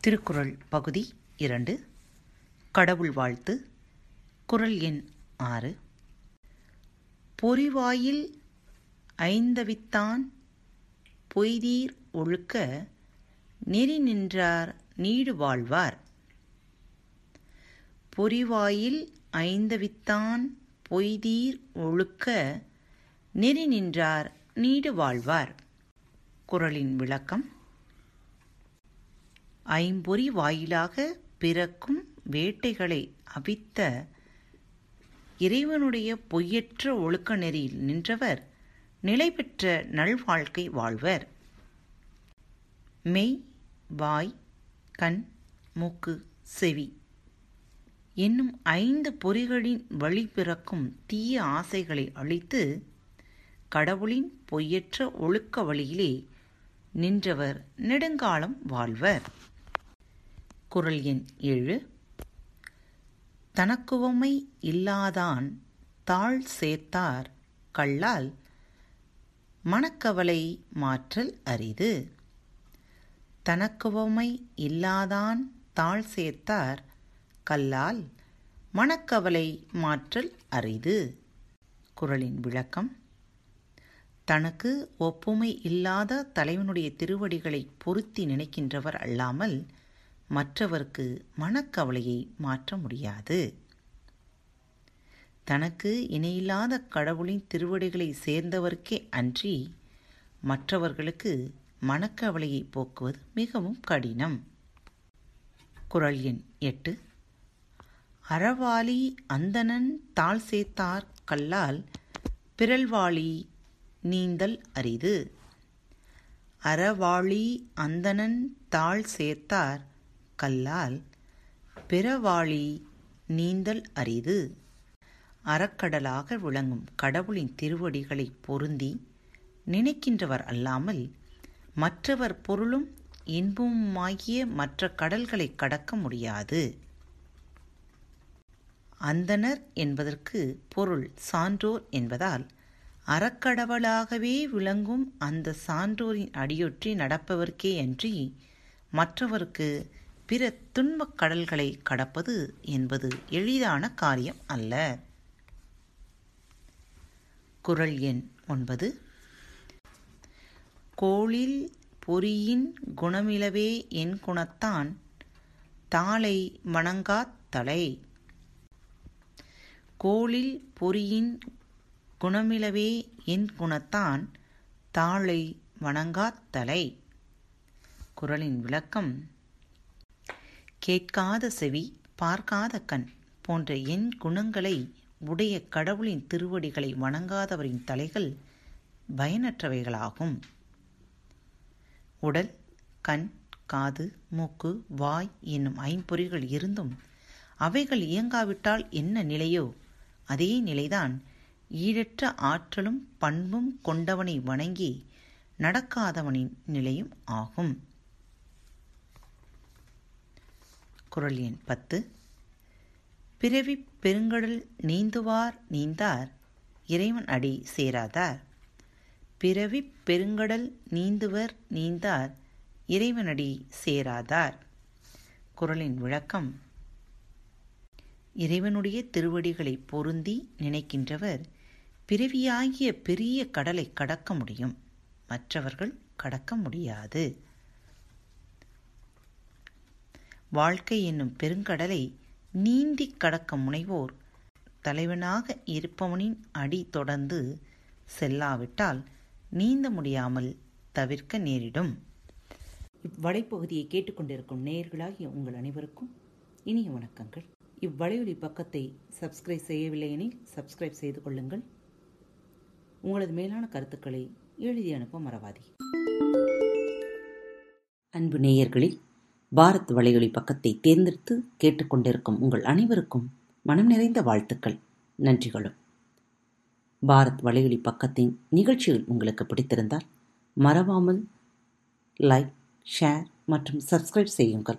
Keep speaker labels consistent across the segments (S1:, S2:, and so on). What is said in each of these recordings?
S1: திருக்குறள் பகுதி இரண்டு. கடவுள் வாழ்த்து. குரல் எண் ஆறு. பொறிவாயில் ஐந்தவித்தான் பொய்தீர் ஒழுக்க நெறி நின்றார் நீடு வாழ்வார். பொறிவாயில் ஐந்தவித்தான் பொய்தீர் ஒழுக்க நெறி நின்றார் நீடு வாழ்வார். குரலின் விளக்கம். ஐம்பொறி வாயிலாக பிறக்கும் வேட்டைகளை அவித்த இறைவனுடைய பொய்யற்ற ஒழுக்க நெறியில் நின்றவர் நிலை பெற்ற நல்வாழ்க்கை வாழ்வர். மெய் வாய் கண் மூக்கு செவி என்னும் ஐந்து பொறிகளின் வழி பிறக்கும் தீய ஆசைகளை அழித்து கடவுளின் பொய்யற்ற ஒழுக்க வழியிலே நின்றவர் நெடுங்காலம் வாழ்வர். குரல் எண் ஏழு. தனக்குவமை இல்லாதான் தாழ் சேர்த்தார் கல்லால் மனக்கவலை மாற்றல் அரிது. தனக்குவமை இல்லாதான் தாழ் சேர்த்தார் கல்லால் மனக்கவலை மாற்றல் அரிது. குறளின் விளக்கம் தனக்கு ஒப்புமை இல்லாத தலைவனுடைய திருவடிகளை பொருத்தி நினைக்கின்றவர் அல்லாமல் மற்றவர்க்கு மனக்கவலையை மாற்ற முடியாது. தனக்கு இணையில்லாத கடவுளின் திருவடிகளை சேர்ந்தவர்க்கே அன்றி மற்றவர்களுக்கு மனக்கவலையை போக்குவது மிகவும் கடினம். குரல் எண் எட்டு. அறவாளி அந்தணன் தாழ் சேர்த்தார் கல்லால் பிறல்வாளி நீந்தல் அரிது. அறவாளி அந்தணன் தாழ் சேர்த்தார் கல்லால் பிறவாளி நீந்தல் அரிது. அறக்கடலாக விளங்கும் கடவுளின் திருவடிகளை பொருந்தி நினைக்கின்றவர் அல்லாமல் மற்றவர் பொருளும் இன்பமுமாகிய மற்ற கடல்களை கடக்க முடியாது. அந்தனர் என்பதற்கு பொருள் சான்றோர் என்பதால் அறக்கடவுளாகவே விளங்கும் அந்த சான்றோரின் அடியொற்றி நடப்பவர்க்கே அன்றி மற்றவருக்கு பிற துன்பக் கடல்களை கடப்பது என்பது எளிதான காரியம் அல்ல. குரல் எண் ஒன்பது. கோளில் பொறியின் குணமிலவே என் குணத்தான் தாளை மணங்காத் தலை. கோளில் பொறியின் குணமிலவே என் குணத்தான் தாளை வணங்காத் தலை. குரலின் விளக்கம் கேட்காத செவி பார்க்காத கண் போன்ற என் குணங்களை உடைய கடவுளின் திருவடிகளை வணங்காதவரின் தலைகள் பயனற்றவைகளாகும். உடல் கண் காது மூக்கு வாய் என்னும் ஐம்பொறிகள் இருந்தும் அவைகள் இயங்காவிட்டால் என்ன நிலையோ? அதே நிலைதான் ஈடற்ற ஆற்றலும் பண்பும் கொண்டவனை வணங்கி நடக்காதவனின் நிலையும் ஆகும். குரல் எண் பத்து. பிறவி பெருங்கடல் நீந்துவார் நீந்தார் இறைவன் அடி சேராதார். பிறவி பெருங்கடல் நீந்துவர் நீந்தார் இறைவனடி சேராதார். குரலின் விளக்கம் இறைவனுடைய திருவடிகளை பொருந்தி நினைக்கின்றவர் பிறவியாகிய பெரிய கடலை கடக்க முடியும். மற்றவர்கள் கடக்க முடியாது. வாழ்க்கை என்னும் பெருங்கடலை நீந்தி கடக்க முனைவோர் தலைவனாக இருப்பவனின் அடி தொடர்ந்து செல்லாவிட்டால் நீந்த முடியாமல் தவிர்க்க நேரிடும். இவ்வலைப்பகுதியை கேட்டுக்கொண்டிருக்கும் நேயர்களாகிய உங்கள் அனைவருக்கும் இனிய வணக்கங்கள். இவ்வளையொலி பக்கத்தை சப்ஸ்கிரைப் செய்யவில்லை எனில் சப்ஸ்கிரைப் செய்து கொள்ளுங்கள். உங்களது மேலான கருத்துக்களை எழுதி அனுப்ப மறவாதி. அன்பு நேயர்களில் பாரத் வளையொலி பக்கத்தை தேர்ந்தெடுத்து கேட்டுக்கொண்டிருக்கும் உங்கள் அனைவருக்கும் மனம் நிறைந்த வாழ்த்துக்கள் நன்றிகளும். பாரத் வளையொலி பக்கத்தின் நிகழ்ச்சிகள் உங்களுக்கு பிடித்திருந்தால் மறவாமல் லைக் ஷேர் மற்றும் சப்ஸ்கிரைப் செய்யுங்கள்.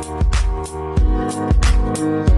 S2: Thank you.